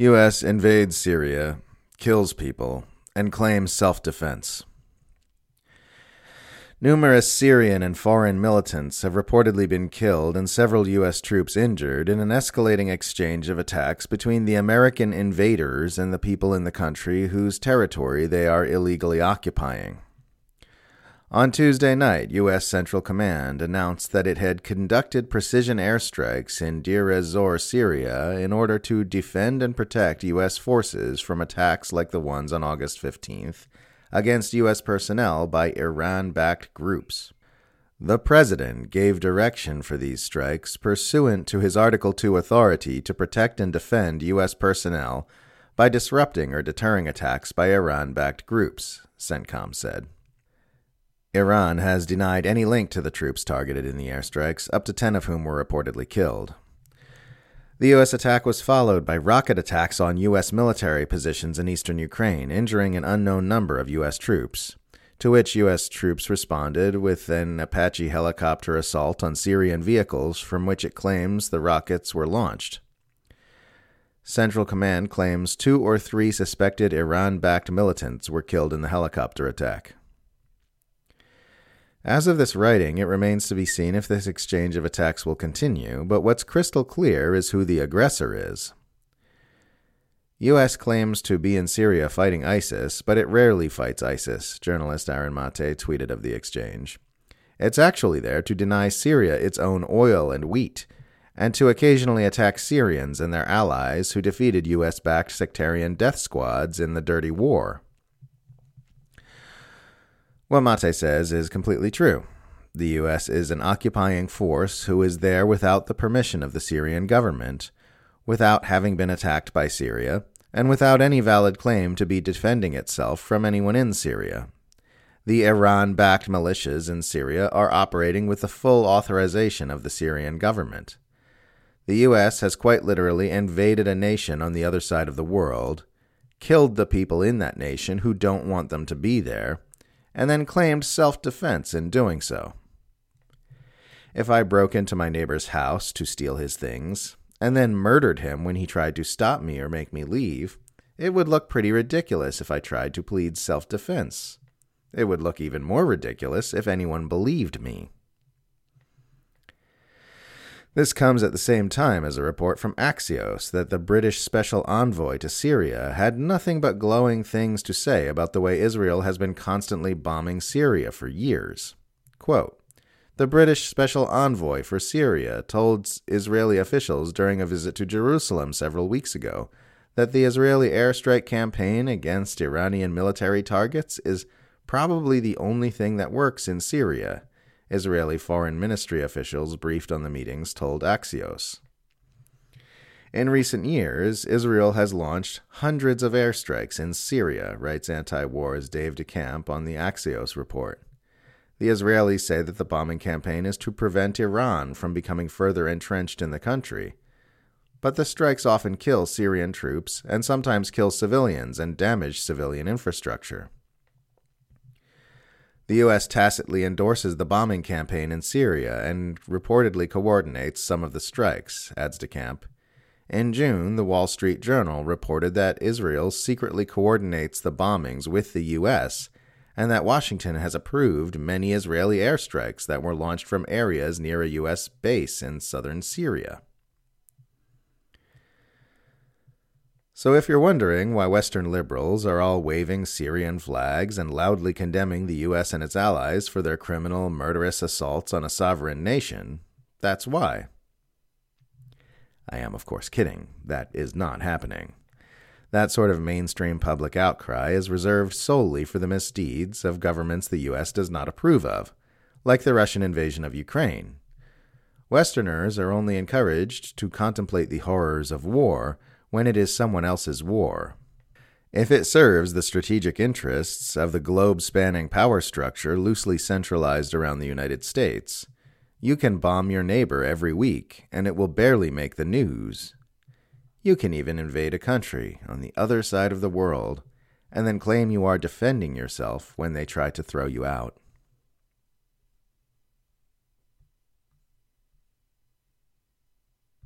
U.S. invades Syria, kills people, and claims self defense. Numerous Syrian and foreign militants have reportedly been killed and several U.S. troops injured in an escalating exchange of attacks between the American invaders and the people in the country whose territory they are illegally occupying. On Tuesday night, U.S. Central Command announced that it had conducted precision airstrikes in Deir ez-Zor, Syria, in order to defend and protect U.S. forces from attacks like the ones on August 15th against U.S. personnel by Iran backed groups. The President gave direction for these strikes pursuant to his Article 2 authority to protect and defend U.S. personnel by disrupting or deterring attacks by Iran backed groups, CENTCOM said. Iran has denied any link to the troops targeted in the airstrikes, up to 10 of whom were reportedly killed. The U.S. attack was followed by rocket attacks on U.S. military positions in eastern Ukraine, injuring an unknown number of U.S. troops, to which U.S. troops responded with an Apache helicopter assault on Syrian vehicles from which it claims the rockets were launched. Central Command claims two or three suspected Iran backed militants were killed in the helicopter attack. As of this writing, it remains to be seen if this exchange of attacks will continue, but what's crystal clear is who the aggressor is. U.S. claims to be in Syria fighting ISIS, but it rarely fights ISIS, journalist Aaron Mate tweeted of the exchange. It's actually there to deny Syria its own oil and wheat, and to occasionally attack Syrians and their allies who defeated U.S. backed sectarian death squads in the dirty war. What Mate says is completely true. The U.S. is an occupying force who is there without the permission of the Syrian government, without having been attacked by Syria, and without any valid claim to be defending itself from anyone in Syria. The Iran backed militias in Syria are operating with the full authorization of the Syrian government. The U.S. has quite literally invaded a nation on the other side of the world, killed the people in that nation who don't want them to be there, and then claimed self defense in doing so. If I broke into my neighbor's house to steal his things, and then murdered him when he tried to stop me or make me leave, it would look pretty ridiculous if I tried to plead self defense. It would look even more ridiculous if anyone believed me. This comes at the same time as a report from Axios that the British special envoy to Syria had nothing but glowing things to say about the way Israel has been constantly bombing Syria for years. Quote, the British special envoy for Syria told Israeli officials during a visit to Jerusalem several weeks ago that the Israeli airstrike campaign against Iranian military targets is probably the only thing that works in Syria Israeli foreign ministry officials briefed on the meetings told Axios. In recent years, Israel has launched hundreds of airstrikes in Syria, writes anti war's Dave DeCamp on the Axios report. The Israelis say that the bombing campaign is to prevent Iran from becoming further entrenched in the country. But the strikes often kill Syrian troops and sometimes kill civilians and damage civilian infrastructure. The U.S. tacitly endorses the bombing campaign in Syria and reportedly coordinates some of the strikes, adds DeCamp. In June, the Wall Street Journal reported that Israel secretly coordinates the bombings with the U.S., and that Washington has approved many Israeli airstrikes that were launched from areas near a U.S. base in southern Syria. So, if you're wondering why Western liberals are all waving Syrian flags and loudly condemning the U.S. and its allies for their criminal, murderous assaults on a sovereign nation, that's why. I am, of course, kidding. That is not happening. That sort of mainstream public outcry is reserved solely for the misdeeds of governments the U.S. does not approve of, like the Russian invasion of Ukraine. Westerners are only encouraged to contemplate the horrors of war when it is someone else's war. If it serves the strategic interests of the globe spanning power structure loosely centralized around the United States, you can bomb your neighbor every week and it will barely make the news. You can even invade a country on the other side of the world and then claim you are defending yourself when they try to throw you out.